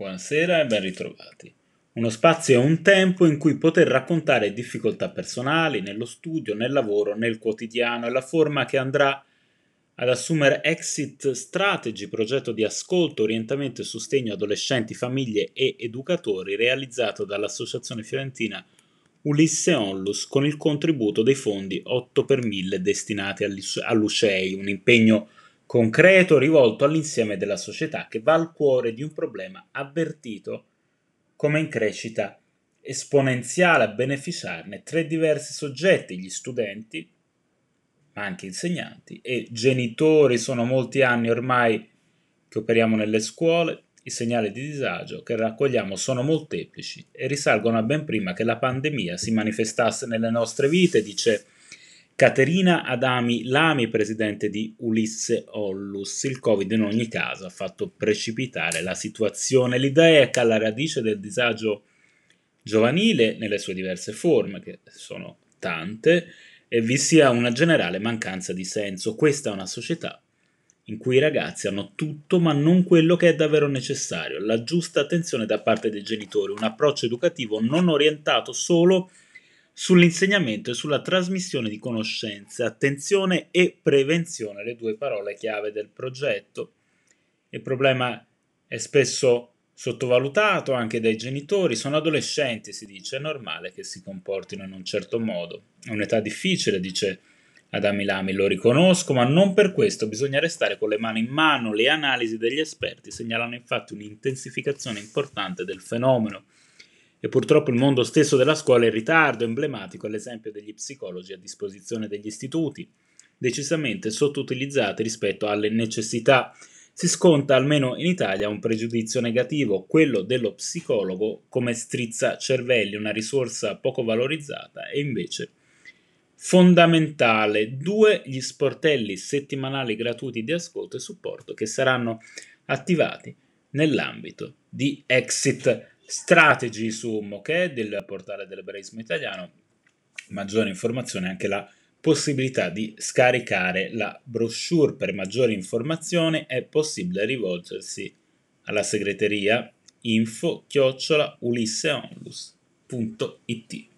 Buonasera e ben ritrovati. Uno spazio e un tempo in cui poter raccontare difficoltà personali nello studio, nel lavoro, nel quotidiano è la forma che andrà ad assumere Exit Strategy, progetto di ascolto, orientamento e sostegno adolescenti, famiglie e educatori realizzato dall'Associazione Fiorentina Ulisse Onlus con il contributo dei fondi 8 per 1000 destinati all'UCEI, un impegno concreto rivolto all'insieme della società che va al cuore di un problema avvertito come in crescita esponenziale a beneficiarne tre diversi soggetti, gli studenti, ma anche insegnanti e genitori. Sono molti anni ormai che operiamo nelle scuole, i segnali di disagio che raccogliamo sono molteplici e risalgono a ben prima che la pandemia si manifestasse nelle nostre vite, dice Caterina Adami Lami, presidente di Ulisse Ollus. Il Covid in ogni caso ha fatto precipitare la situazione. L'idea è che alla radice del disagio giovanile, nelle sue diverse forme, che sono tante, vi sia una generale mancanza di senso. Questa è una società in cui i ragazzi hanno tutto ma non quello che è davvero necessario, la giusta attenzione da parte dei genitori, un approccio educativo non orientato solo a sull'insegnamento e sulla trasmissione di conoscenze, attenzione e prevenzione, le due parole chiave del progetto. Il problema è spesso sottovalutato anche dai genitori, sono adolescenti, si dice, è normale che si comportino in un certo modo. È un'età difficile, dice Adami Lami, lo riconosco, ma non per questo bisogna restare con le mani in mano. Le analisi degli esperti segnalano infatti un'intensificazione importante del fenomeno e purtroppo il mondo stesso della scuola è in ritardo, emblematico l'esempio degli psicologi a disposizione degli istituti, decisamente sottoutilizzati rispetto alle necessità. Si sconta almeno in Italia un pregiudizio negativo, quello dello psicologo come strizza cervelli, una risorsa poco valorizzata e invece fondamentale. Due gli sportelli settimanali gratuiti di ascolto e supporto che saranno attivati nell'ambito di Exit strategy su Moche del portale dell'ebraismo italiano, maggiore informazione anche la possibilità di scaricare la brochure. Per maggiori informazioni è possibile rivolgersi alla segreteria info chiocciola ulisseonlus.it